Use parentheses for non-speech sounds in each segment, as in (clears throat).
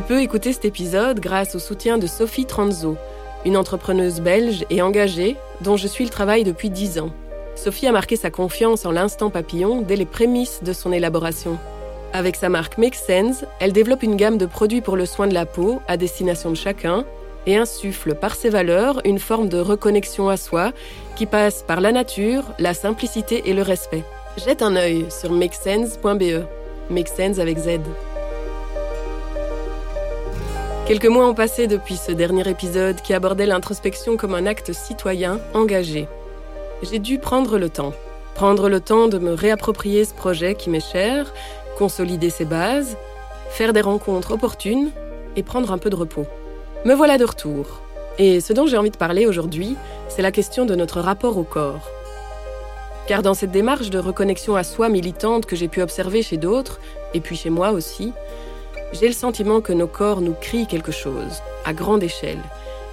Tu peux écouter cet épisode grâce au soutien de Sophie Tranzo, une entrepreneuse belge et engagée dont je suis le travail depuis 10 ans. Sophie a marqué sa confiance en l'instant papillon dès les prémices de son élaboration. Avec sa marque Make Sense, elle développe une gamme de produits pour le soin de la peau à destination de chacun et insuffle par ses valeurs une forme de reconnexion à soi qui passe par la nature, la simplicité et le respect. Jette un œil sur makesense.be. Make Sense avec Z. Quelques mois ont passé depuis ce dernier épisode qui abordait l'introspection comme un acte citoyen engagé. J'ai dû prendre le temps. Prendre le temps de me réapproprier ce projet qui m'est cher, consolider ses bases, faire des rencontres opportunes et prendre un peu de repos. Me voilà de retour. Et ce dont j'ai envie de parler aujourd'hui, c'est la question de notre rapport au corps. Car dans cette démarche de reconnexion à soi militante que j'ai pu observer chez d'autres, et puis chez moi aussi, j'ai le sentiment que nos corps nous crient quelque chose, à grande échelle,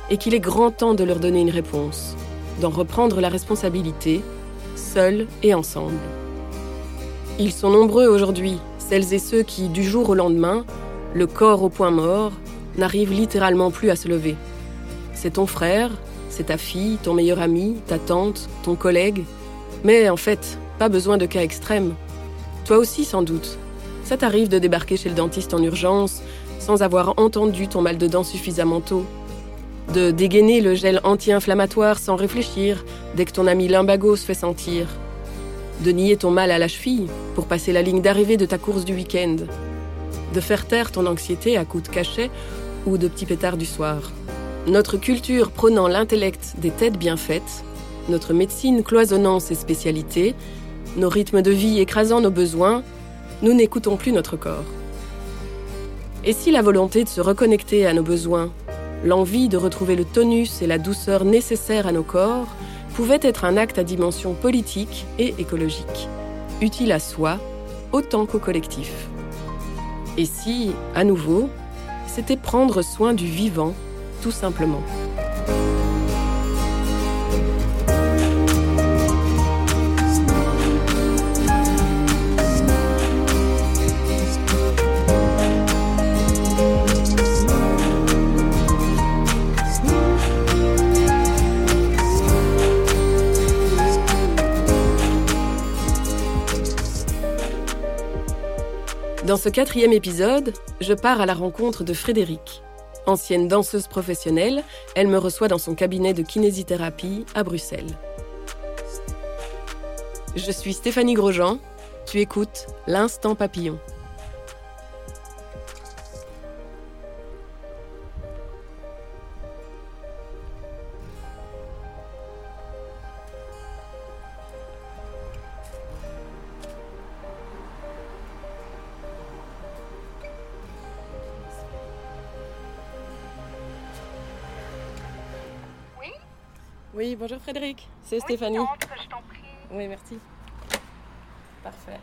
et qu'il est grand temps de leur donner une réponse, d'en reprendre la responsabilité, seuls et ensemble. Ils sont nombreux aujourd'hui, celles et ceux qui, du jour au lendemain, le corps au point mort, n'arrivent littéralement plus à se lever. C'est ton frère, c'est ta fille, ton meilleur ami, ta tante, ton collègue. Mais en fait, pas besoin de cas extrêmes. Toi aussi, sans doute. Ça t'arrive de débarquer chez le dentiste en urgence sans avoir entendu ton mal de dents suffisamment tôt? De dégainer le gel anti-inflammatoire sans réfléchir dès que ton ami lumbago se fait sentir? De nier ton mal à la cheville pour passer la ligne d'arrivée de ta course du week-end, de faire taire ton anxiété à coups de cachet ou de petits pétards du soir? Notre culture prônant l'intellect des têtes bien faites, notre médecine cloisonnant ses spécialités, nos rythmes de vie écrasant nos besoins, nous n'écoutons plus notre corps. Et si la volonté de se reconnecter à nos besoins, l'envie de retrouver le tonus et la douceur nécessaires à nos corps, pouvait être un acte à dimension politique et écologique, utile à soi autant qu'au collectif. Et si, à nouveau, c'était prendre soin du vivant, tout simplement. Dans ce quatrième épisode, je pars à la rencontre de Frédéric. Ancienne danseuse professionnelle, elle me reçoit dans son cabinet de kinésithérapie à Bruxelles. Je suis Stéphanie Grosjean, tu écoutes L'Instant Papillon. Oui, bonjour Frédéric, c'est Stéphanie. je t'en prie. Oui, merci. Parfait.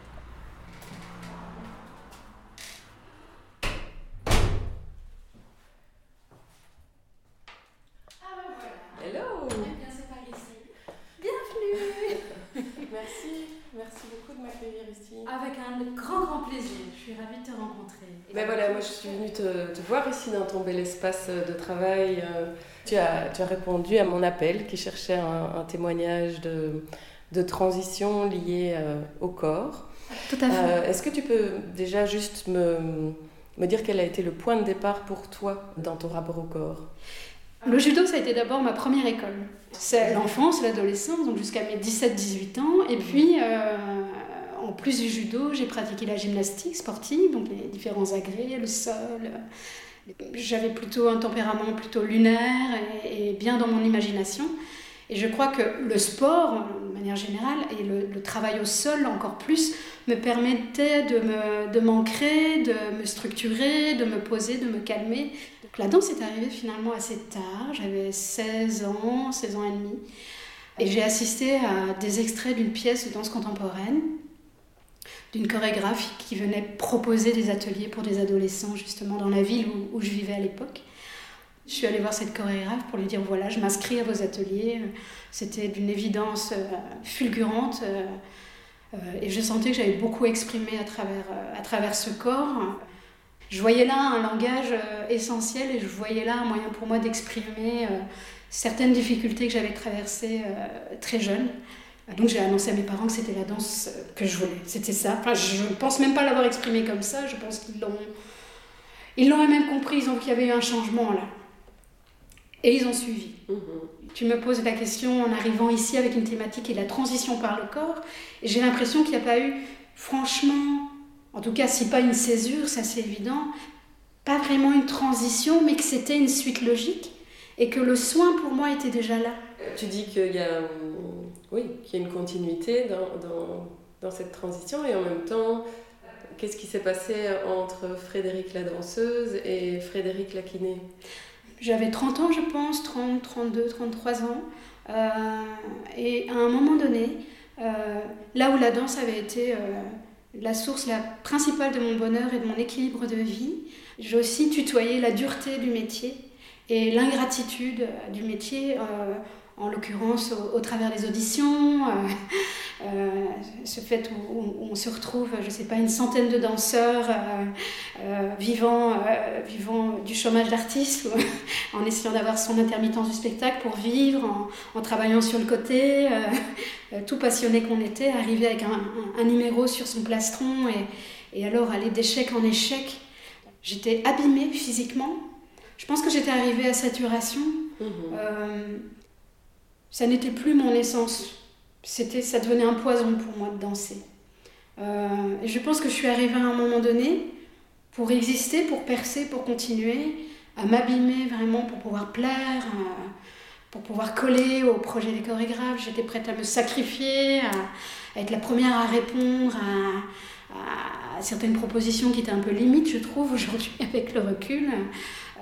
Ah ben voilà. Hello Eh bien, c'est par ici. Bienvenue. Merci, merci beaucoup de m'accueillir ici. Avec un grand, grand plaisir. Je suis ravie de te rencontrer. Ben voilà, moi je suis venue te, te voir ici dans ton bel espace de travail. Euh, Tu as, tu as répondu à mon appel qui cherchait un, un témoignage de, de transition lié euh, au corps. Tout à fait. Euh, Est-ce que tu peux déjà juste me, me dire quel a été le point de départ pour toi dans ton rapport au corps? Le judo, ça a été d'abord ma première école. C'est l'enfance, l'adolescence, donc jusqu'à mes 17-18 ans. Et puis, euh, en plus du judo, j'ai pratiqué la gymnastique sportive, donc les différents agrès, le sol. J'avais plutôt un tempérament plutôt lunaire et, bien dans mon imagination. Et je crois que le sport, de manière générale, et le, travail au sol encore plus, me permettait de me- de m'ancrer, de, me structurer, de me poser, de me calmer. La danse est arrivée finalement assez tard, j'avais 16 ans, 16 ans et demi. Et j'ai assisté à des extraits d'une pièce de danse contemporaine, d'une chorégraphe qui venait proposer des ateliers pour des adolescents justement dans la ville où, je vivais à l'époque. Je suis allée voir cette chorégraphe pour lui dire voilà, je m'inscris à vos ateliers. C'était d'une évidence euh, fulgurante euh, euh, et je sentais que j'avais beaucoup exprimé à travers, à travers ce corps. je voyais là un langage essentiel et je voyais là un moyen pour moi d'exprimer certaines difficultés que j'avais traversées très jeune. Donc j'ai annoncé à mes parents que c'était la danse que je voulais. C'était ça. Enfin, je ne pense même pas l'avoir exprimé comme ça. Je pense qu'ils l'ont, ils l'ont même compris. Ils ont vu qu'il y avait eu un changement là. Et ils ont suivi. Mhm. Tu me poses la question en arrivant ici avec une thématique et la transition par le corps. Et j'ai l'impression qu'il n'y a pas eu, franchement, en tout cas, si pas une césure, ça c'est évident, pas vraiment une transition, mais que c'était une suite logique et que le soin pour moi était déjà là. Tu dis qu'il y a, oui, qu'il y a une continuité dans, dans, dans, cette transition et en même temps, qu'est-ce qui s'est passé entre Frédéric la danseuse et Frédéric la kiné? J'avais 30 ans, je pense, 30, 32, 33 ans. Euh, et à un moment donné, euh, là où la danse avait été euh, la source la principale de mon bonheur et de mon équilibre de vie, j'ai aussi tutoyé la dureté du métier et l'ingratitude du métier en l'occurrence au, travers des auditions, euh, euh, ce fait où, on se retrouve, je ne sais pas, une centaine de danseurs euh, vivant, vivant du chômage d'artiste, (laughs) en essayant d'avoir son intermittence du spectacle pour vivre, en, travaillant sur le côté, tout passionné qu'on était, arriver avec un, numéro sur son plastron et, et alors aller d'échec en échec. J'étais abîmée physiquement. Je pense que j'étais arrivée à saturation. Mmh ça n'était plus mon essence. C'était, ça devenait un poison pour moi de danser. Euh, et je pense que je suis arrivée à un moment donné, pour exister, pour percer, pour continuer, à m'abîmer vraiment pour pouvoir plaire, pour pouvoir coller au projet des chorégraphes. J'étais prête à me sacrifier, à, être la première à répondre à, à, certaines propositions qui étaient un peu limites, je trouve, aujourd'hui, (laughs) avec le recul.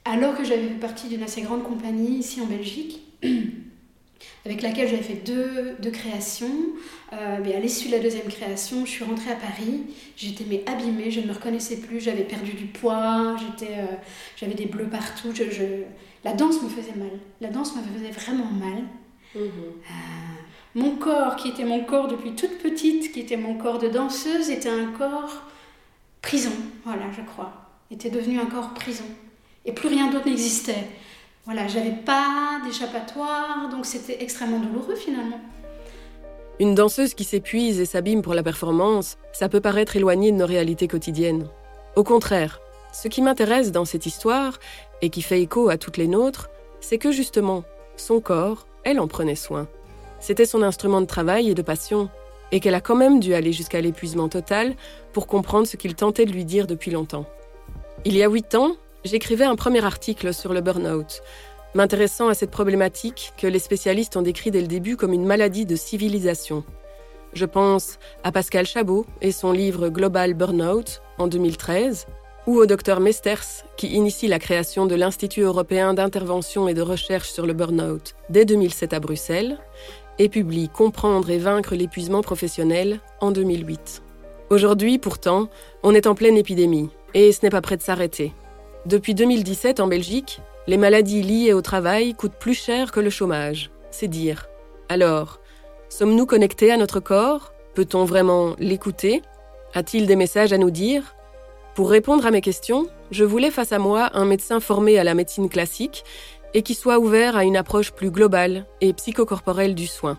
Alors que j'avais fait partie d'une assez grande compagnie ici en Belgique. (clears throat) avec laquelle j'avais fait deux, deux créations. Euh, mais à l'issue de la deuxième création, je suis rentrée à Paris. J'étais mais abîmée, je ne me reconnaissais plus, j'avais perdu du poids, j'étais, euh, j'avais des bleus partout. Je, je... La danse me faisait mal. La danse me faisait vraiment mal. Mhm. Euh, mon corps, qui était mon corps depuis toute petite, qui était mon corps de danseuse, était un corps prison, voilà, je crois. Était devenu un corps prison. Et plus rien d'autre n'existait. Voilà, j'avais pas d'échappatoire, donc c'était extrêmement douloureux finalement. Une danseuse qui s'épuise et s'abîme pour la performance, ça peut paraître éloigné de nos réalités quotidiennes. Au contraire, ce qui m'intéresse dans cette histoire, et qui fait écho à toutes les nôtres, c'est que justement, son corps, elle en prenait soin. C'était son instrument de travail et de passion, et qu'elle a quand même dû aller jusqu'à l'épuisement total pour comprendre ce qu'il tentait de lui dire depuis longtemps. Il y a huit ans, j'écrivais un premier article sur le burn-out, m'intéressant à cette problématique que les spécialistes ont décrit dès le début comme une maladie de civilisation. Je pense à Pascal Chabot et son livre Global Burnout en 2013, ou au docteur Mesters qui initie la création de l'Institut européen d'intervention et de recherche sur le burn-out dès 2007 à Bruxelles, et publie Comprendre et vaincre l'épuisement professionnel en 2008. Aujourd'hui, pourtant, on est en pleine épidémie, et ce n'est pas prêt de s'arrêter. Depuis 2017, en Belgique, les maladies liées au travail coûtent plus cher que le chômage. C'est dire. Alors, sommes-nous connectés à notre corps? Peut-on vraiment l'écouter? A-t-il des messages à nous dire? Pour répondre à mes questions, je voulais face à moi un médecin formé à la médecine classique et qui soit ouvert à une approche plus globale et psychocorporelle du soin.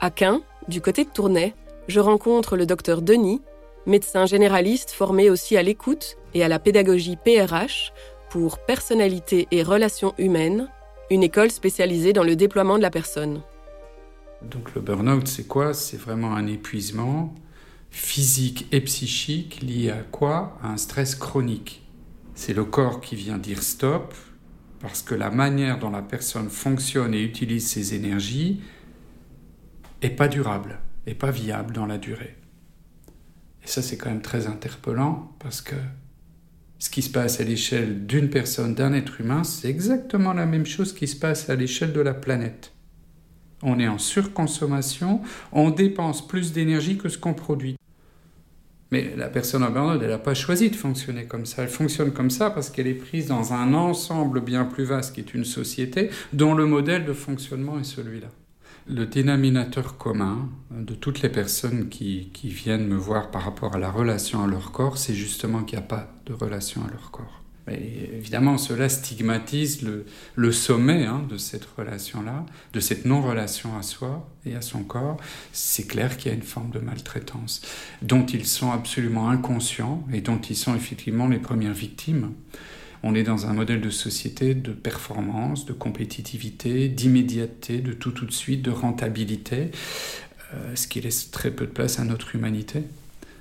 À Quin, du côté de Tournai, je rencontre le docteur Denis, médecin généraliste formé aussi à l'écoute et à la pédagogie PRH pour personnalité et relations humaines, une école spécialisée dans le déploiement de la personne. Donc le burn-out, c'est quoi? C'est vraiment un épuisement physique et psychique lié à quoi? À un stress chronique. C'est le corps qui vient dire stop parce que la manière dont la personne fonctionne et utilise ses énergies est pas durable, est pas viable dans la durée. Et ça, c'est quand même très interpellant parce que ce qui se passe à l'échelle d'une personne, d'un être humain, c'est exactement la même chose qui se passe à l'échelle de la planète. On est en surconsommation, on dépense plus d'énergie que ce qu'on produit. Mais la personne en burn elle n'a pas choisi de fonctionner comme ça. Elle fonctionne comme ça parce qu'elle est prise dans un ensemble bien plus vaste qui est une société dont le modèle de fonctionnement est celui-là. Le dénominateur commun de toutes les personnes qui, viennent me voir par rapport à la relation à leur corps, c'est justement qu'il n'y a pas de relation à leur corps. Évidemment, cela stigmatise le, le sommet hein, de cette relation-là, de cette non-relation à soi et à son corps. C'est clair qu'il y a une forme de maltraitance dont ils sont absolument inconscients et dont ils sont effectivement les premières victimes. On est dans un modèle de société de performance, de compétitivité, d'immédiateté, de tout tout de suite, de rentabilité, euh, ce qui laisse très peu de place à notre humanité.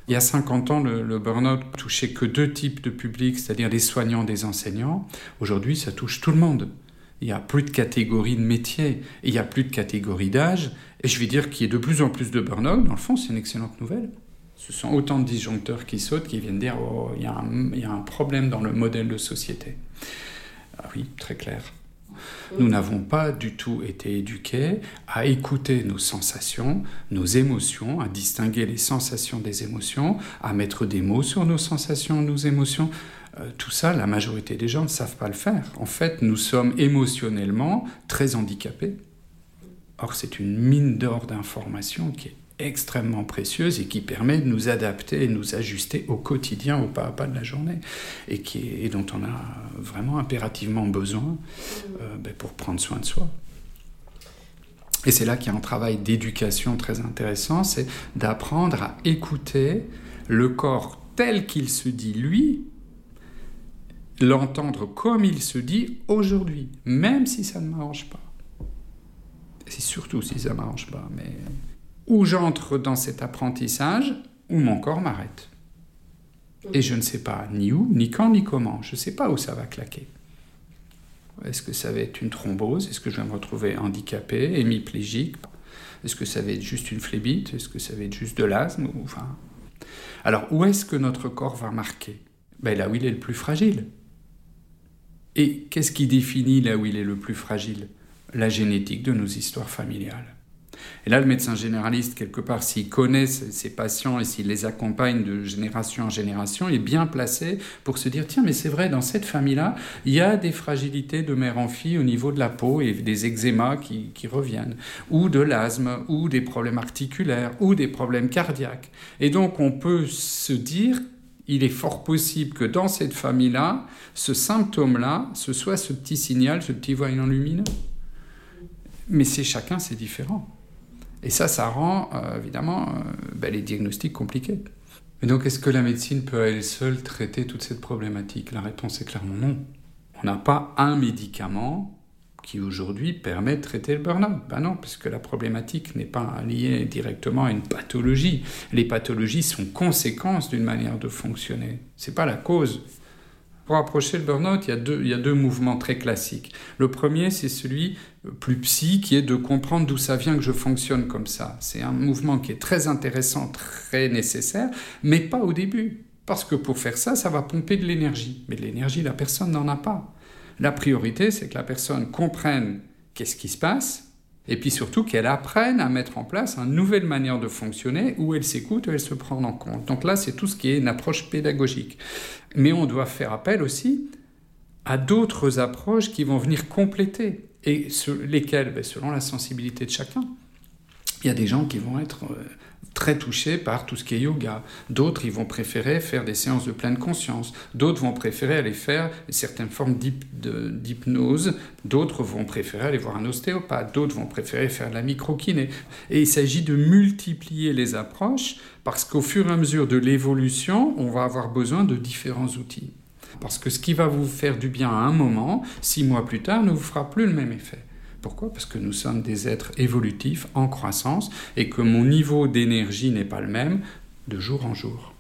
Il y a 50 ans, le, burn-out touchait que deux types de publics, c'est-à-dire les soignants, des enseignants. Aujourd'hui, ça touche tout le monde. Il n'y a plus de catégorie de métier, il n'y a plus de catégorie d'âge. Et je vais dire qu'il y a de plus en plus de burn-out. Dans le fond, c'est une excellente nouvelle. Ce sont autant de disjoncteurs qui sautent qui viennent dire oh, il y, a un, il y a un problème dans le modèle de société. Ah oui, très clair. Nous n'avons pas du tout été éduqués à écouter nos sensations, nos émotions, à distinguer les sensations des émotions, à mettre des mots sur nos sensations, nos émotions. Euh, tout ça, la majorité des gens ne savent pas le faire. En fait, nous sommes émotionnellement très handicapés. Or, c'est une mine d'or d'informations qui est extrêmement précieuse et qui permet de nous adapter et nous ajuster au quotidien, au pas à pas de la journée, et, qui et dont on a vraiment impérativement besoin euh, ben, pour prendre soin de soi. Et c'est là qu'il y a un travail d'éducation très intéressant, c'est d'apprendre à écouter le corps tel qu'il se dit lui, l'entendre comme il se dit aujourd'hui, même si ça ne m'arrange pas. C'est surtout si ça ne m'arrange pas, mais où j'entre dans cet apprentissage, où mon corps m'arrête. Et je ne sais pas ni où, ni quand, ni comment. Je ne sais pas où ça va claquer. Est-ce que ça va être une thrombose? Est-ce que je vais me retrouver handicapé, hémiplégique? Est-ce que ça va être juste une phlébite? Est-ce que ça va être juste de l'asthme? Enfin... Alors, où est-ce que notre corps va marquer? Ben, Là où il est le plus fragile. Et qu'est-ce qui définit là où il est le plus fragile? La génétique de nos histoires familiales. Et là, le médecin généraliste, quelque part, s'il connaît ses patients et s'il les accompagne de génération en génération, est bien placé pour se dire, tiens, mais c'est vrai, dans cette famille-là, il y a des fragilités de mère en fille au niveau de la peau et des eczémas qui, reviennent, ou de l'asthme, ou des problèmes articulaires, ou des problèmes cardiaques. Et donc, on peut se dire il est fort possible que dans cette famille-là, ce symptôme-là, ce soit ce petit signal, ce petit voyant lumineux. Mais c'est chacun, c'est différent. Et ça, ça rend euh, évidemment euh, ben, les diagnostics compliqués. Et donc, est-ce que la médecine peut à elle seule traiter toute cette problématique? La réponse est clairement non. On n'a pas un médicament qui aujourd'hui permet de traiter le burn-out. Ben non, parce que la problématique n'est pas liée directement à une pathologie. Les pathologies sont conséquences d'une manière de fonctionner. C'est pas la cause. Pour approcher le burn-out, il, y a deux, mouvements très classiques. Le premier, c'est celui plus psy, qui est de comprendre d'où ça vient que je fonctionne comme ça. C'est un mouvement qui est très intéressant, très nécessaire, mais pas au début. Parce que pour faire ça, ça va pomper de l'énergie. Mais de l'énergie, la personne n'en a pas. La priorité, c'est que la personne comprenne qu'est-ce qui se passe, et puis surtout qu'elle apprenne à mettre en place une nouvelle manière de fonctionner où elle s'écoute, où elle se prend en compte. Donc là, c'est tout ce qui est une approche pédagogique. Mais on doit faire appel aussi à d'autres approches qui vont venir compléter, et lesquelles, ben, selon la sensibilité de chacun. Il y a des gens qui vont être euh, très touchés par tout ce qui est yoga. D'autres, ils vont préférer faire des séances de pleine conscience. D'autres vont préférer aller faire certaines formes d'hypnose. D'autres vont préférer aller voir un ostéopathe. D'autres vont préférer faire de la microkiné. Et il s'agit de multiplier les approches parce qu'au fur et à mesure de l'évolution, on va avoir besoin de différents outils. Parce que ce qui va vous faire du bien à un moment, six mois plus tard, ne vous fera plus le même effet. Pourquoi? Parce que nous sommes des êtres évolutifs en croissance et que mon niveau d'énergie n'est pas le même de jour en jour.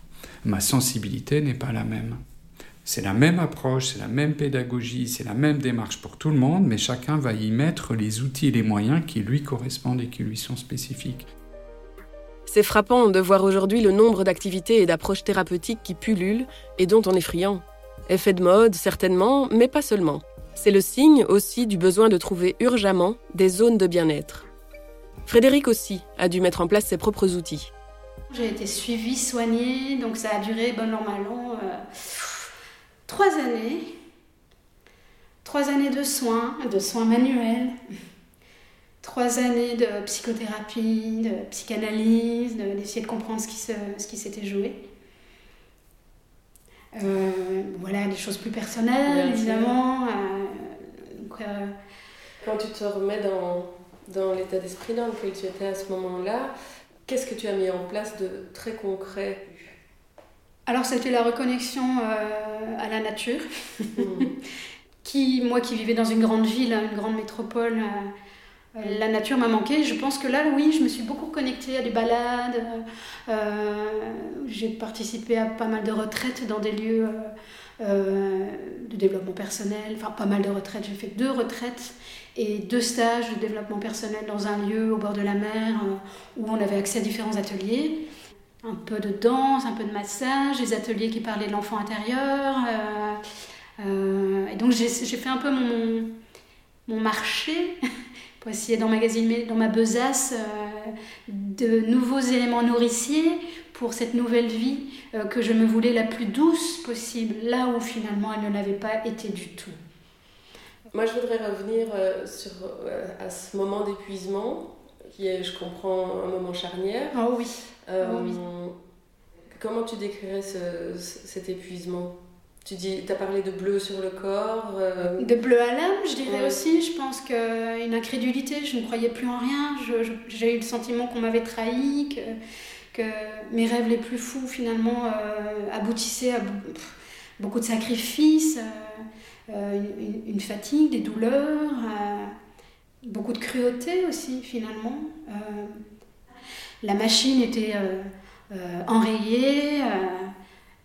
Ma sensibilité n'est pas la même. C'est la même approche, c'est la même pédagogie, c'est la même démarche pour tout le monde, mais chacun va y mettre les outils et les moyens qui lui correspondent et qui lui sont spécifiques. C'est frappant de voir aujourd'hui le nombre d'activités et d'approches thérapeutiques qui pullulent et dont on est friand. Effet de mode, certainement, mais pas seulement. C'est le signe aussi du besoin de trouver urgemment des zones de bien-être. Frédéric aussi a dû mettre en place ses propres outils. J'ai été suivie, soignée, donc ça a duré, bon an, mal euh, trois années. Trois années de soins, de soins manuels. trois années de psychothérapie, de psychanalyse, d'essayer de, comprendre ce qui s'était joué. Euh, voilà, des choses plus personnelles, évidemment. Euh, euh, Quand tu te remets dans, dans l'état d'esprit dans lequel tu étais à ce moment-là, qu'est-ce que tu as mis en place de très concret? Alors, c'était la reconnexion à la nature. Mmh. (laughs) qui, moi qui vivais dans une grande ville, une grande métropole, la nature m'a manqué. Je pense que là, oui, je me suis beaucoup connectée à des balades. Euh, j'ai participé à pas mal de retraites dans des lieux euh, euh, de développement personnel. Enfin, pas mal de retraites. J'ai fait deux retraites et deux stages de développement personnel dans un lieu au bord de la mer où on avait accès à différents ateliers. Un peu de danse, un peu de massage, des ateliers qui parlaient de l'enfant intérieur. et donc j'ai fait un peu mon, mon marché (laughs) pour essayer d'emmagasiner dans ma besace euh, de nouveaux éléments nourriciers pour cette nouvelle vie euh, que je me voulais la plus douce possible, là où finalement elle ne l'avait pas été du tout. Moi, je voudrais revenir euh, sur, à ce moment d'épuisement, qui est, je comprends, un moment charnière. Oh oui. oh oui. Comment tu décrirais ce, cet épuisement? Tu dis, as parlé de bleu sur le corps. Euh, de bleu à l'âme, je dirais aussi. Je pense qu'une incrédulité, je ne croyais plus en rien. J'ai eu le sentiment qu'on m'avait trahi, que, que, mes rêves les plus fous, finalement, euh, aboutissaient à beaucoup de sacrifices, euh, une, une, fatigue, des douleurs, beaucoup de cruauté aussi, finalement. la machine était enrayée.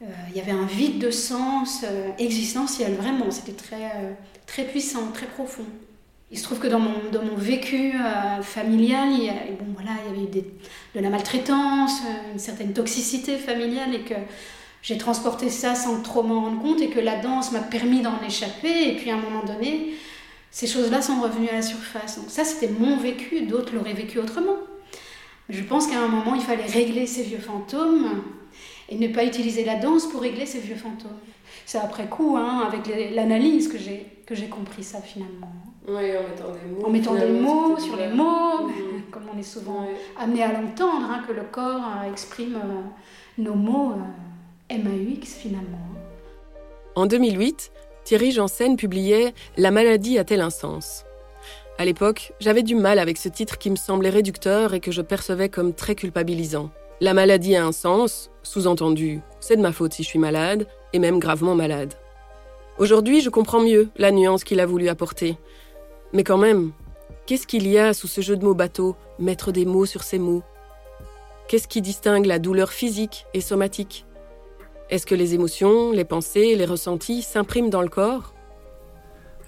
Euh, il y avait un vide de sens euh, existentiel, vraiment, c'était très, euh, très puissant, très profond. Il se trouve que dans mon, dans mon vécu familial, il y, a, bon, voilà, il y avait des, de la maltraitance, une certaine toxicité familiale et que j'ai transporté ça sans trop m'en rendre compte et que la danse m'a permis d'en échapper. Et puis à un moment donné, ces choses-là sont revenues à la surface. Donc ça, c'était mon vécu, d'autres l'auraient vécu autrement. Je pense qu'à un moment, il fallait régler ces vieux fantômes et ne pas utiliser la danse pour régler ces vieux fantômes. C'est après coup, hein, avec l'analyse, que j'ai que j'ai compris ça finalement. Oui, en mettant des mots. En mettant des mots sur les mots, (laughs) comme on est souvent amené à l'entendre, hein, que le corps euh, exprime euh, nos mots euh, MAUX finalement. En 2008, Thierry Janssen publiait La maladie a-t-elle un sens? À l'époque, j'avais du mal avec ce titre qui me semblait réducteur et que je percevais comme très culpabilisant. La maladie a un sens, sous-entendu, c'est de ma faute si je suis malade, et même gravement malade. Aujourd'hui, je comprends mieux la nuance qu'il a voulu apporter. Mais quand même, qu'est-ce qu'il y a sous ce jeu de mots bateau, mettre des mots sur ces mots? Qu'est-ce qui distingue la douleur physique et somatique? Est-ce que les émotions, les pensées, les ressentis s'impriment dans le corps?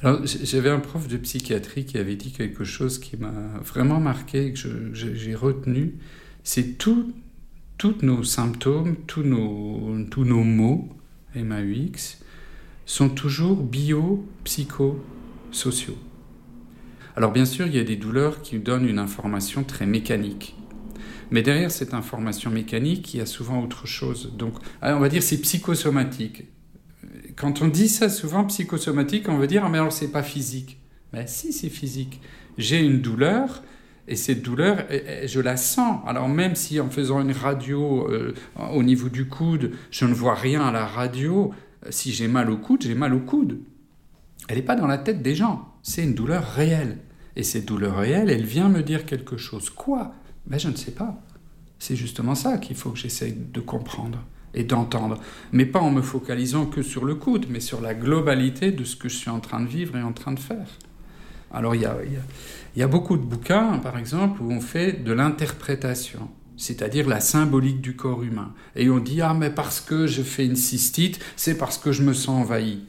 J'avais un prof de psychiatrie qui avait dit quelque chose qui m'a vraiment marqué, que j'ai retenu. C'est tout tous nos symptômes, tous nos, tous nos mots, MAUX, sont toujours bio, psycho, sociaux. Alors bien sûr, il y a des douleurs qui donnent une information très mécanique. Mais derrière cette information mécanique, il y a souvent autre chose. Donc, on va dire c'est psychosomatique. Quand on dit ça souvent psychosomatique, on veut dire ah, mais alors c'est pas physique. Mais si c'est physique. J'ai une douleur, et cette douleur, je la sens. Alors même si en faisant une radio euh, au niveau du coude, je ne vois rien à la radio, euh, si j'ai mal au coude, j'ai mal au coude. Elle n'est pas dans la tête des gens. C'est une douleur réelle. Et cette douleur réelle, elle vient me dire quelque chose. Quoi? Ben, Je ne sais pas. C'est justement ça qu'il faut que j'essaye de comprendre et d'entendre. Mais pas en me focalisant que sur le coude, mais sur la globalité de ce que je suis en train de vivre et en train de faire. Alors il y a, beaucoup de bouquins, par exemple, où on fait de l'interprétation, c'est-à-dire la symbolique du corps humain. Et on dit, ah mais parce que je fais une cystite, c'est parce que je me sens envahi.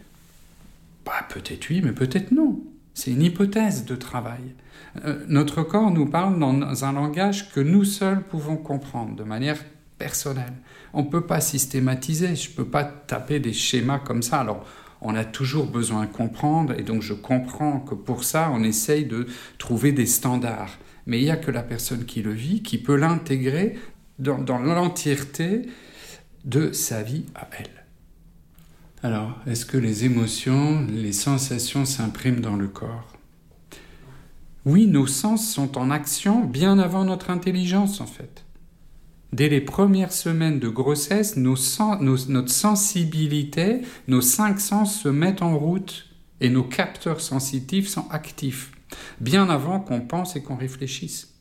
Bah, peut-être oui, mais peut-être non. C'est une hypothèse de travail. Euh, notre corps nous parle dans un langage que nous seuls pouvons comprendre de manière personnelle. On ne peut pas systématiser, je ne peux pas taper des schémas comme ça. On a toujours besoin de comprendre, et donc je comprends que pour ça, on essaye de trouver des standards. Mais il n'y a que la personne qui le vit qui peut l'intégrer dans, dans l'entièreté de sa vie à elle. Alors, est-ce que les émotions, les sensations s'impriment dans le corps? Oui, nos sens sont en action bien avant notre intelligence, en fait. Dès les premières semaines de grossesse, notre sensibilité, nos cinq sens se mettent en route et nos capteurs sensitifs sont actifs, bien avant qu'on pense et qu'on réfléchisse.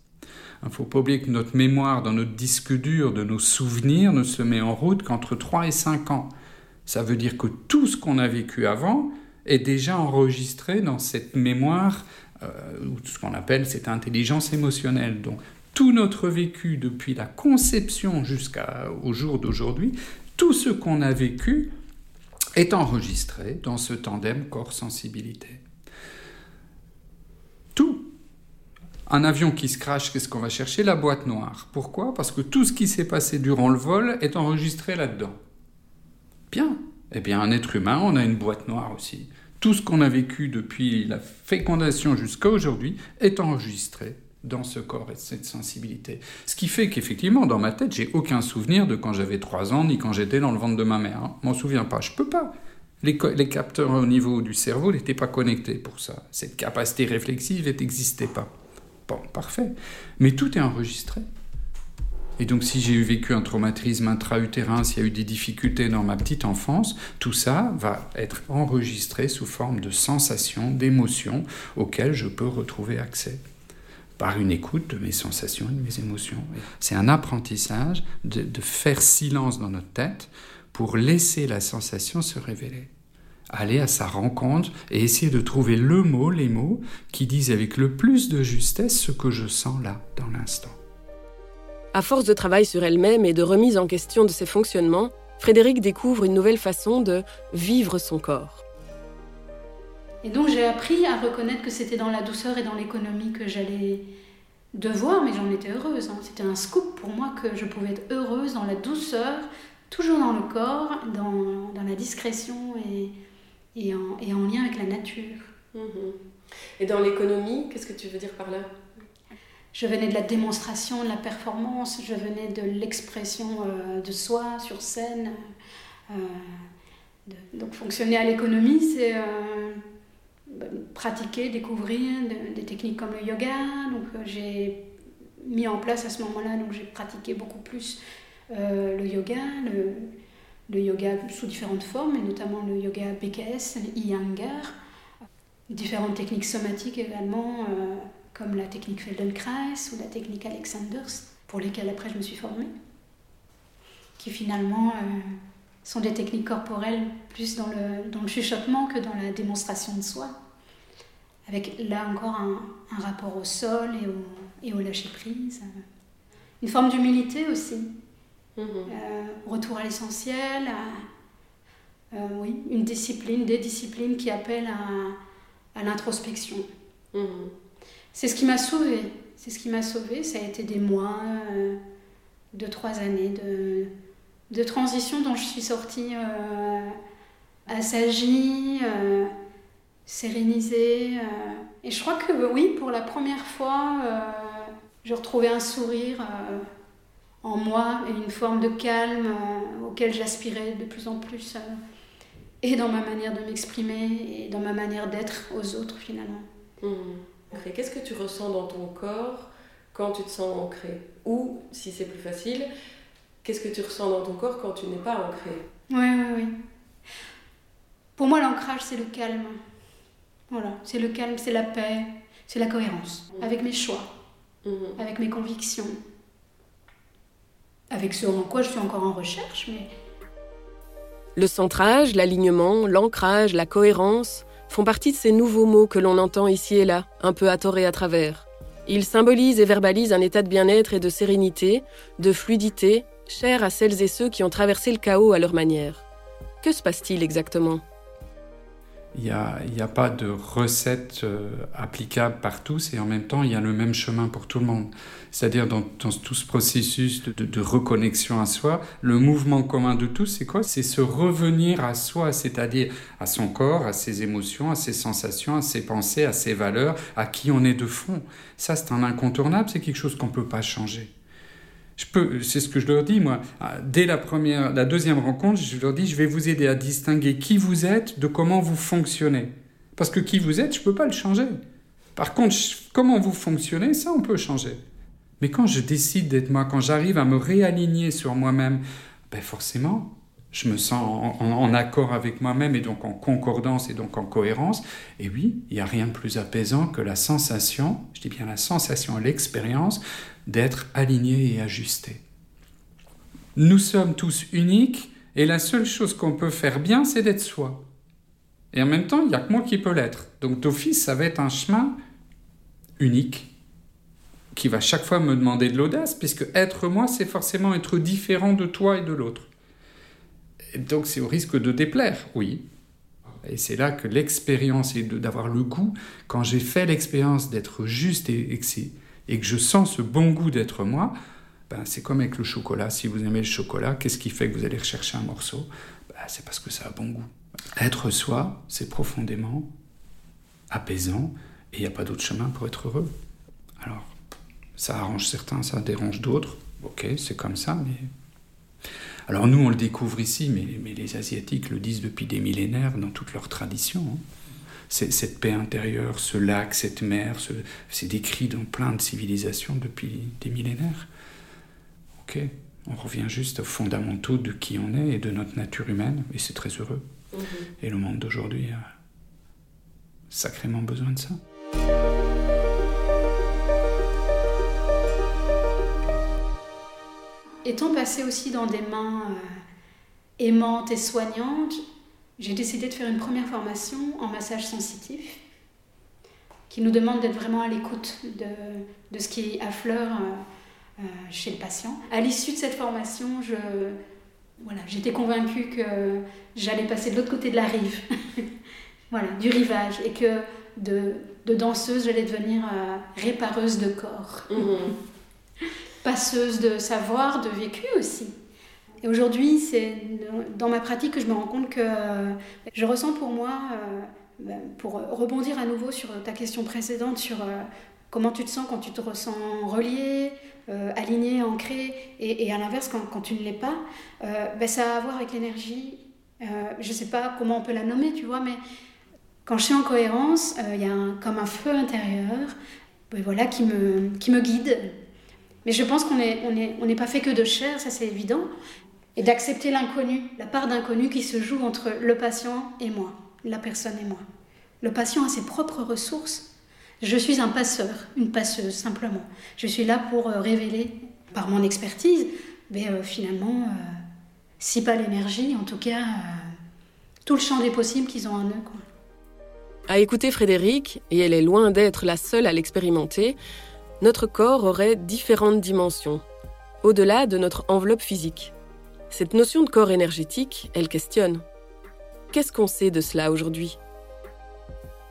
Il ne faut pas oublier que notre mémoire dans notre disque dur de nos souvenirs ne se met en route qu'entre 3 et 5 ans. Ça veut dire que tout ce qu'on a vécu avant est déjà enregistré dans cette mémoire, euh, ou ce qu'on appelle cette intelligence émotionnelle. Donc tout notre vécu depuis la conception jusqu'au jour d'aujourd'hui, tout ce qu'on a vécu est enregistré dans ce tandem corps-sensibilité. Tout. Un avion qui se crache, qu'est-ce qu'on va chercher? La boîte noire. Pourquoi? Parce que tout ce qui s'est passé durant le vol est enregistré là-dedans. Bien. Eh bien, un être humain, on a une boîte noire aussi. Tout ce qu'on a vécu depuis la fécondation jusqu'à aujourd'hui est enregistré dans ce corps et cette sensibilité. Ce qui fait qu'effectivement, dans ma tête, j'ai aucun souvenir de quand j'avais 3 ans, ni quand j'étais dans le ventre de ma mère. Hein. m'en souviens pas, je peux pas. Les, les capteurs au niveau du cerveau n'étaient pas connectés pour ça. Cette capacité réflexive n'existait pas. Bon, parfait. Mais tout est enregistré. Et donc si j'ai eu vécu un traumatisme intra-utérin, s'il y a eu des difficultés dans ma petite enfance, tout ça va être enregistré sous forme de sensations, d'émotions auxquelles je peux retrouver accès par une écoute de mes sensations et de mes émotions. C'est un apprentissage de, faire silence dans notre tête pour laisser la sensation se révéler. Aller à sa rencontre et essayer de trouver le mot, les mots qui disent avec le plus de justesse ce que je sens là, dans l'instant. À force de travail sur elle-même et de remise en question de ses fonctionnements, Frédéric découvre une nouvelle façon de vivre son corps. Et donc j'ai appris à reconnaître que c'était dans la douceur et dans l'économie que j'allais devoir, mais j'en étais heureuse. Hein. C'était un scoop pour moi que je pouvais être heureuse dans la douceur, toujours dans le corps, dans, dans la discrétion et, et, en, et, en, lien avec la nature. Mhm. Et dans l'économie, qu'est-ce que tu veux dire par là? Je venais de la démonstration, de la performance, je venais de l'expression euh, de soi sur scène. Euh, donc fonctionner à l'économie, c'est euh, pratiquer, découvrir des techniques comme le yoga. Donc euh, j'ai mis en place à ce moment-là, donc j'ai pratiqué beaucoup plus euh, le yoga, le, le, yoga sous différentes formes, et notamment le yoga BKS, Iyengar, différentes techniques somatiques également, euh, comme la technique Feldenkrais ou la technique Alexanders, pour lesquelles après je me suis formée, qui finalement sont des techniques corporelles plus dans le, dans le chuchotement que dans la démonstration de soi avec là encore un, rapport au sol et au, et au lâcher-prise. Une forme d'humilité aussi. Mhm. Euh, retour à l'essentiel, euh, oui, une discipline, des disciplines qui appellent à, à l'introspection. Mhm. C'est ce qui m'a sauvée. C'est ce qui m'a sauvée. Ça a été des mois, euh, deux, trois années de, de transition dont je suis sortie assagie sérénisée. Euh. Et je crois que oui, pour la première fois, euh, je retrouvais un sourire euh, en moi et une forme de calme auquel j'aspirais de plus en plus. et dans ma manière de m'exprimer et dans ma manière d'être aux autres finalement. Mmh. Qu'est-ce que tu ressens dans ton corps quand tu te sens ancré Ou, si c'est plus facile, qu'est-ce que tu ressens dans ton corps quand tu n'es pas ancré? Oui, oui, oui. Pour moi, l'ancrage, c'est le calme. Voilà, c'est le calme, c'est la paix, c'est la cohérence mmh. avec mes choix, mmh. avec mes convictions, avec ce en quoi je suis encore en recherche, mais... Le centrage, l'alignement, l'ancrage, la cohérence font partie de ces nouveaux mots que l'on entend ici et là, un peu à tort et à travers. Ils symbolisent et verbalisent un état de bien-être et de sérénité, de fluidité, cher à celles et ceux qui ont traversé le chaos à leur manière. Que se passe-t-il exactement? Il n'y a, a, pas de recette euh, applicable par tous et en même temps il y a le même chemin pour tout le monde. C'est-à-dire dans, tout ce processus de, de, reconnexion à soi, le mouvement commun de tous, c'est quoi? C'est se revenir à soi, c'est-à-dire à son corps, à ses émotions, à ses sensations, à ses pensées, à ses valeurs, à qui on est de fond. Ça c'est un incontournable, c'est quelque chose qu'on ne peut pas changer. C'est ce que je leur dis moi. Ah, dès la première, la deuxième rencontre, je leur dis, je vais vous aider à distinguer qui vous êtes de comment vous fonctionnez. Parce que qui vous êtes, je peux pas le changer. Par contre, comment vous fonctionnez, ça, on peut changer. Mais quand je décide d'être moi, quand j'arrive à me réaligner sur moi-même, ben forcément, je me sens en, accord avec moi-même et donc en concordance et donc en cohérence. Et oui, il n'y a rien de plus apaisant que la sensation, je dis bien la sensation, l'expérience d'être aligné et ajusté. Nous sommes tous uniques et la seule chose qu'on peut faire bien, c'est d'être soi. Et en même temps, il n'y a que moi qui peux l'être. Donc d'office, ça va être un chemin unique qui va chaque fois me demander de l'audace, puisque être moi, c'est forcément être différent de toi et de l'autre. Donc c'est au risque de déplaire, oui. Et c'est là que l'expérience et d'avoir le goût, quand j'ai fait l'expérience d'être juste et, et, que je sens ce bon goût d'être moi, ben c'est comme avec le chocolat. Si vous aimez le chocolat, qu'est-ce qui fait que vous allez rechercher un morceau? Ben C'est parce que ça a bon goût. Être soi, c'est profondément apaisant et il n'y a pas d'autre chemin pour être heureux. Alors, ça arrange certains, ça dérange d'autres. Ok, c'est comme ça, mais alors nous, on le découvre ici, mais, les Asiatiques le disent depuis des millénaires dans toute leur tradition. Hein. Cette paix intérieure, ce lac, cette mer, c'est décrit dans plein de civilisations depuis des millénaires. Ok, on revient juste aux fondamentaux de qui on est et de notre nature humaine, et c'est très heureux. Mm-hmm. Et le monde d'aujourd'hui a sacrément besoin de ça. étant passé aussi dans des mains euh, aimantes et soignantes, j'ai décidé de faire une première formation en massage sensitif qui nous demande d'être vraiment à l'écoute de, de, ce qui affleure euh, euh, chez le patient. À l'issue de cette formation, je, voilà, j'étais convaincue que j'allais passer de l'autre côté de la rive, (laughs) voilà, du rivage, et que de, de danseuse, j'allais devenir répareuse de corps. Mmh (laughs) passeuse de savoir, de vécu aussi. Et aujourd'hui, c'est dans ma pratique que je me rends compte que euh, je ressens pour moi, euh, ben, pour rebondir à nouveau sur ta question précédente, sur euh, comment tu te sens quand tu te ressens relié, aligné, ancré, et, à l'inverse, quand, tu ne l'es pas, ben, ça a à voir avec l'énergie. je ne sais pas comment on peut la nommer, tu vois, mais quand je suis en cohérence, il y a comme un feu intérieur ben, voilà, qui, me, guide, mais je pense qu'on n'est on est, on n'est pas fait que de chair, ça c'est évident, et d'accepter l'inconnu, la part d'inconnu qui se joue entre le patient et moi, la personne et moi. Le patient a ses propres ressources. Je suis un passeur, une passeuse simplement. Je suis là pour euh, révéler par mon expertise, mais euh, finalement, euh, si pas l'énergie, en tout cas, tout le champ des possibles qu'ils ont en eux. Quoi. À écouter Frédéric, et elle est loin d'être la seule à l'expérimenter, notre corps aurait différentes dimensions, au-delà de notre enveloppe physique. Cette notion de corps énergétique, elle questionne. Qu'est-ce qu'on sait de cela aujourd'hui?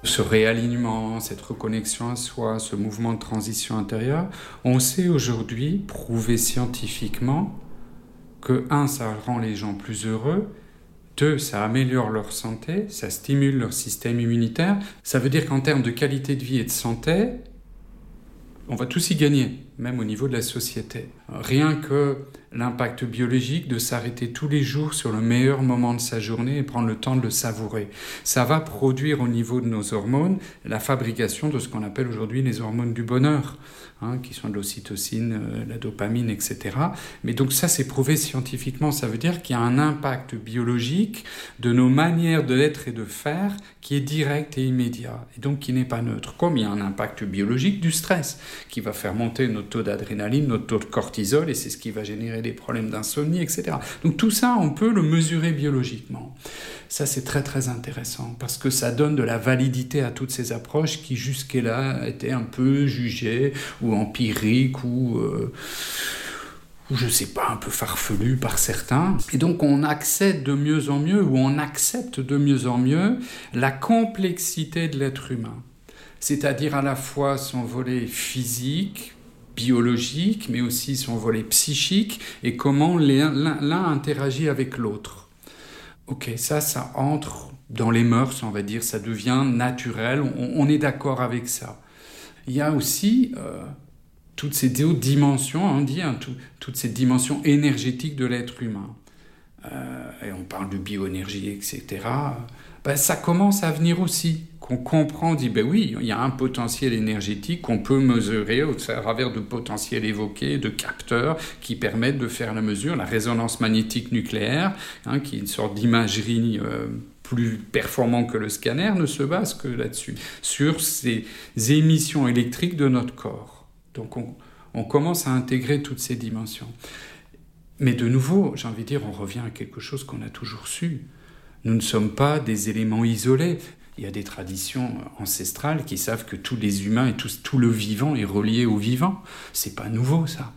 Ce réalignement, cette reconnexion à soi, ce mouvement de transition intérieure, on sait aujourd'hui, prouver scientifiquement, que, un, ça rend les gens plus heureux, deux, ça améliore leur santé, ça stimule leur système immunitaire. Ça veut dire qu'en termes de qualité de vie et de santé, on va tous y gagner, même au niveau de la société. Rien que l'impact biologique de s'arrêter tous les jours sur le meilleur moment de sa journée et prendre le temps de le savourer. Ça va produire au niveau de nos hormones la fabrication de ce qu'on appelle aujourd'hui les hormones du bonheur. Hein, qui sont de l'ocytocine, euh, la dopamine, etc. Mais donc ça, c'est prouvé scientifiquement. Ça veut dire qu'il y a un impact biologique de nos manières d'être et de faire qui est direct et immédiat, et donc qui n'est pas neutre. Comme il y a un impact biologique du stress, qui va faire monter notre taux d'adrénaline, notre taux de cortisol, et c'est ce qui va générer des problèmes d'insomnie, etc. Donc tout ça, on peut le mesurer biologiquement. Ça, c'est très très intéressant parce que ça donne de la validité à toutes ces approches qui jusque-là étaient un peu jugées ou empiriques ou, euh, ou je sais pas, un peu farfelues par certains. Et donc on accède de mieux en mieux ou on accepte de mieux en mieux la complexité de l'être humain. C'est-à-dire à la fois son volet physique, biologique, mais aussi son volet psychique et comment l'un interagit avec l'autre. Ok, ça, ça entre dans les mœurs, on va dire, ça devient naturel, on, est d'accord avec ça. Il y a aussi euh, toutes ces autres dimensions, on dit, hein, toutes ces dimensions énergétiques de l'être humain. Euh, et on parle de bioénergie, etc. ben, ça commence à venir aussi qu'on comprend, on dit, ben oui, il y a un potentiel énergétique qu'on peut mesurer au travers de potentiels évoqués, de capteurs qui permettent de faire la mesure, la résonance magnétique nucléaire, hein, qui est une sorte d'imagerie euh, plus performante que le scanner, ne se base que là-dessus, sur ces émissions électriques de notre corps. Donc on, on commence à intégrer toutes ces dimensions. Mais de nouveau, j'ai envie de dire, on revient à quelque chose qu'on a toujours su. Nous ne sommes pas des éléments isolés. Il y a des traditions ancestrales qui savent que tous les humains et tout, le vivant est relié au vivant. C'est pas nouveau ça.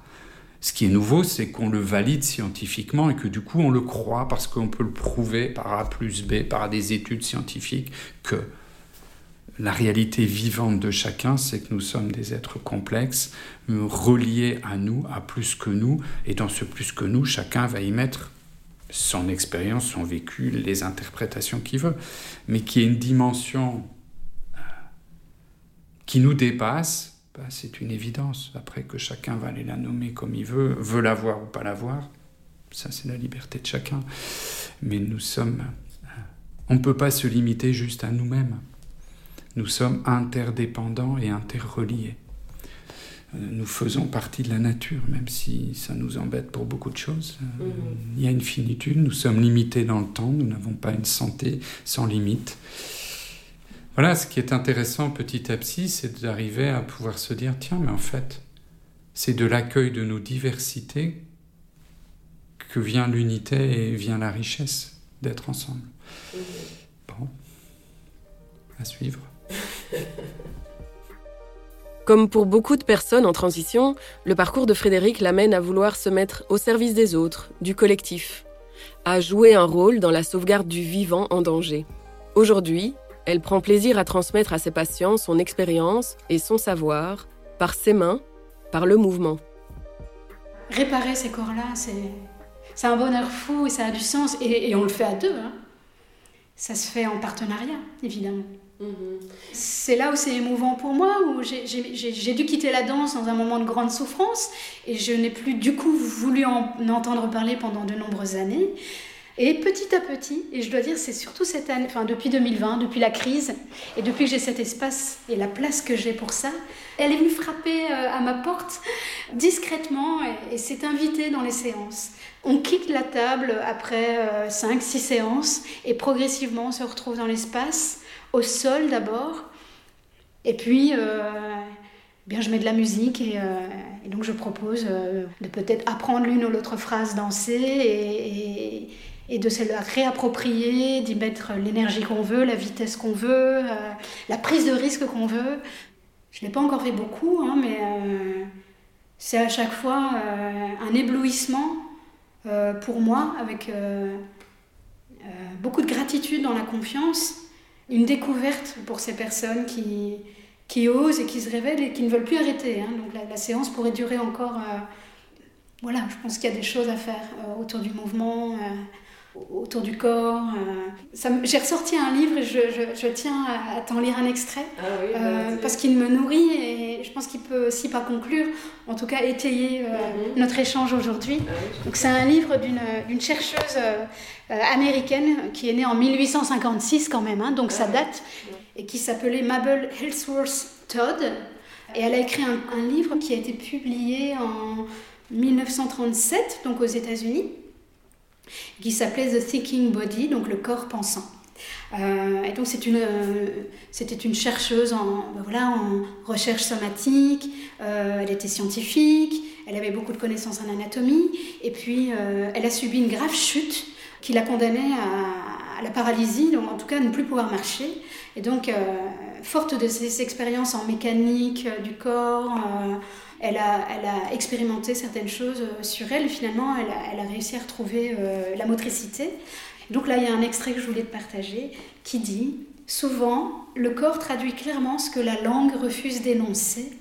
Ce qui est nouveau, c'est qu'on le valide scientifiquement et que du coup on le croit parce qu'on peut le prouver par A plus B, par des études scientifiques, que la réalité vivante de chacun, c'est que nous sommes des êtres complexes, reliés à nous, à plus que nous, et dans ce plus que nous, chacun va y mettre son expérience, son vécu, les interprétations qu'il veut, mais qui est une dimension euh, qui nous dépasse, bah, c'est une évidence. Après que chacun va aller la nommer comme il veut, veut la voir ou pas la voir, ça c'est la liberté de chacun. Mais nous sommes... Euh, on ne peut pas se limiter juste à nous-mêmes. Nous sommes interdépendants et interreliés nous faisons partie de la nature, même si ça nous embête pour beaucoup de choses. Euh, mhm. Il y a une finitude, nous sommes limités dans le temps, nous n'avons pas une santé sans limite. Voilà, ce qui est intéressant petit à petit, c'est d'arriver à pouvoir se dire, tiens, mais en fait, c'est de l'accueil de nos diversités que vient l'unité et vient la richesse d'être ensemble. Mhm. Bon, à suivre. (laughs) Comme pour beaucoup de personnes en transition, le parcours de Frédéric l'amène à vouloir se mettre au service des autres, du collectif, à jouer un rôle dans la sauvegarde du vivant en danger. Aujourd'hui, elle prend plaisir à transmettre à ses patients son expérience et son savoir par ses mains, par le mouvement. Réparer ces corps-là, c'est un bonheur fou et ça a du sens. Et, on le fait à deux. Hein. Ça se fait en partenariat, évidemment. C'est là où c'est émouvant pour moi, où j'ai dû quitter la danse dans un moment de grande souffrance et je n'ai plus du coup voulu en entendre parler pendant de nombreuses années. Et petit à petit, et je dois dire, c'est surtout cette année, enfin depuis 2020, depuis la crise, et depuis que j'ai cet espace et la place que j'ai pour ça, elle est venue frapper euh, à ma porte discrètement et, s'est invitée dans les séances. On quitte la table après 5-6 euh, séances et progressivement on se retrouve dans l'espace au sol d'abord. Et puis, euh, bien, je mets de la musique et, euh, donc je propose euh, de peut-être apprendre l'une ou l'autre phrase dansée et, et, de se la réapproprier, d'y mettre l'énergie qu'on veut, la vitesse qu'on veut, la prise de risque qu'on veut. Je ne l'ai pas encore fait beaucoup, hein, mais c'est à chaque fois un éblouissement pour moi, avec beaucoup de gratitude dans la confiance une découverte pour ces personnes qui, qui osent et qui se révèlent et qui ne veulent plus arrêter. Hein. Donc la, séance pourrait durer encore. Euh, voilà, je pense qu'il y a des choses à faire euh, autour du mouvement, euh, autour du corps. J'ai ressorti un livre et je, je, tiens à, t'en lire un extrait ah bah, parce qu'il me nourrit et je pense qu'il peut aussi pas conclure, en tout cas étayer mhm. notre échange aujourd'hui. Ah Donc c'est un livre d'une chercheuse euh, américaine qui est née en 1856 quand même, hein, donc ça date, et qui s'appelait Mabel Ellsworth Todd. Et elle a écrit un, livre qui a été publié en 1937, donc aux États-Unis, qui s'appelait The Thinking Body, donc le corps pensant. Euh, et donc c'est une, euh, c'était une chercheuse en, ben voilà, en recherche somatique, elle était scientifique, elle avait beaucoup de connaissances en anatomie, et puis elle a subi une grave chute qui l'a condamnée à, la paralysie, donc en tout cas à ne plus pouvoir marcher. Et donc, euh, forte de ses expériences en mécanique euh, du corps, euh, elle, a, elle, a, expérimenté certaines choses sur elle. finalement, elle a, elle réussi à retrouver la motricité. Donc là, il y a un extrait que je voulais te partager qui dit Souvent, le corps traduit clairement ce que la langue refuse d'énoncer.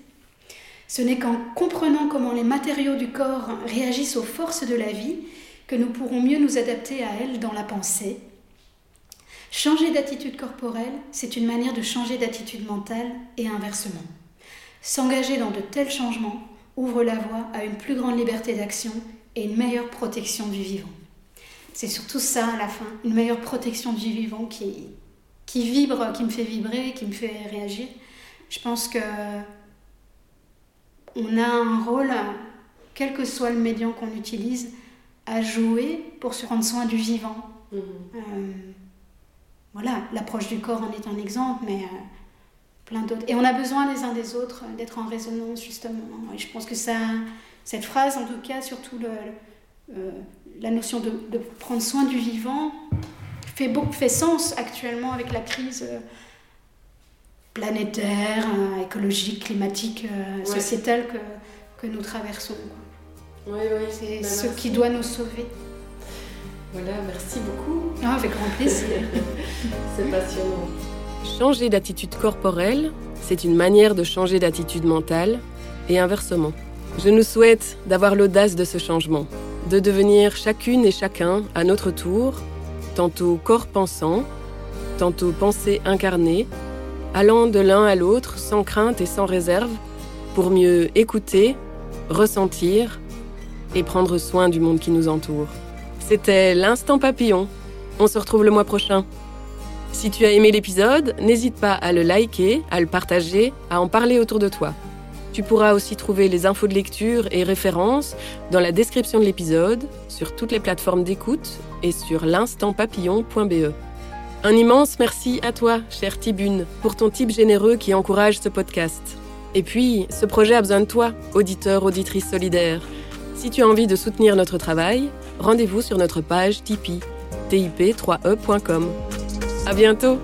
Ce n'est qu'en comprenant comment les matériaux du corps réagissent aux forces de la vie que nous pourrons mieux nous adapter à elle dans la pensée. Changer d'attitude corporelle, c'est une manière de changer d'attitude mentale et inversement. S'engager dans de tels changements ouvre la voie à une plus grande liberté d'action et une meilleure protection du vivant. C'est surtout ça à la fin, une meilleure protection du vivant qui, qui vibre, qui me fait vibrer, qui me fait réagir. Je pense que on a un rôle, quel que soit le médium qu'on utilise, à jouer pour se prendre soin du vivant. Mhm. Euh, voilà, l'approche du corps en est un exemple, mais euh, plein d'autres. Et on a besoin les uns des autres d'être en résonance, justement. Et je pense que ça, cette phrase, en tout cas, surtout le, euh, la notion de, prendre soin du vivant, fait, fait sens actuellement avec la crise planétaire, écologique, climatique, sociétale que, que nous traversons. Oui, oui. C'est bah, ce qui doit nous sauver. Voilà, merci beaucoup. Ah, avec grand plaisir. (laughs) c'est passionnant. Changer d'attitude corporelle, c'est une manière de changer d'attitude mentale et inversement. Je nous souhaite d'avoir l'audace de ce changement, de devenir chacune et chacun, à notre tour, tantôt corps pensant, tantôt pensée incarnée, allant de l'un à l'autre sans crainte et sans réserve, pour mieux écouter, ressentir et prendre soin du monde qui nous entoure. C'était l'instant papillon. On se retrouve le mois prochain. Si tu as aimé l'épisode, n'hésite pas à le liker, à le partager, à en parler autour de toi. Tu pourras aussi trouver les infos de lecture et références dans la description de l'épisode, sur toutes les plateformes d'écoute et sur l'instantpapillon.be. Un immense merci à toi, cher Tibune, pour ton type généreux qui encourage ce podcast. Et puis, ce projet a besoin de toi, auditeur, auditrice solidaire. Si tu as envie de soutenir notre travail, rendez-vous sur notre page Tipeee, tip3e.com. À bientôt!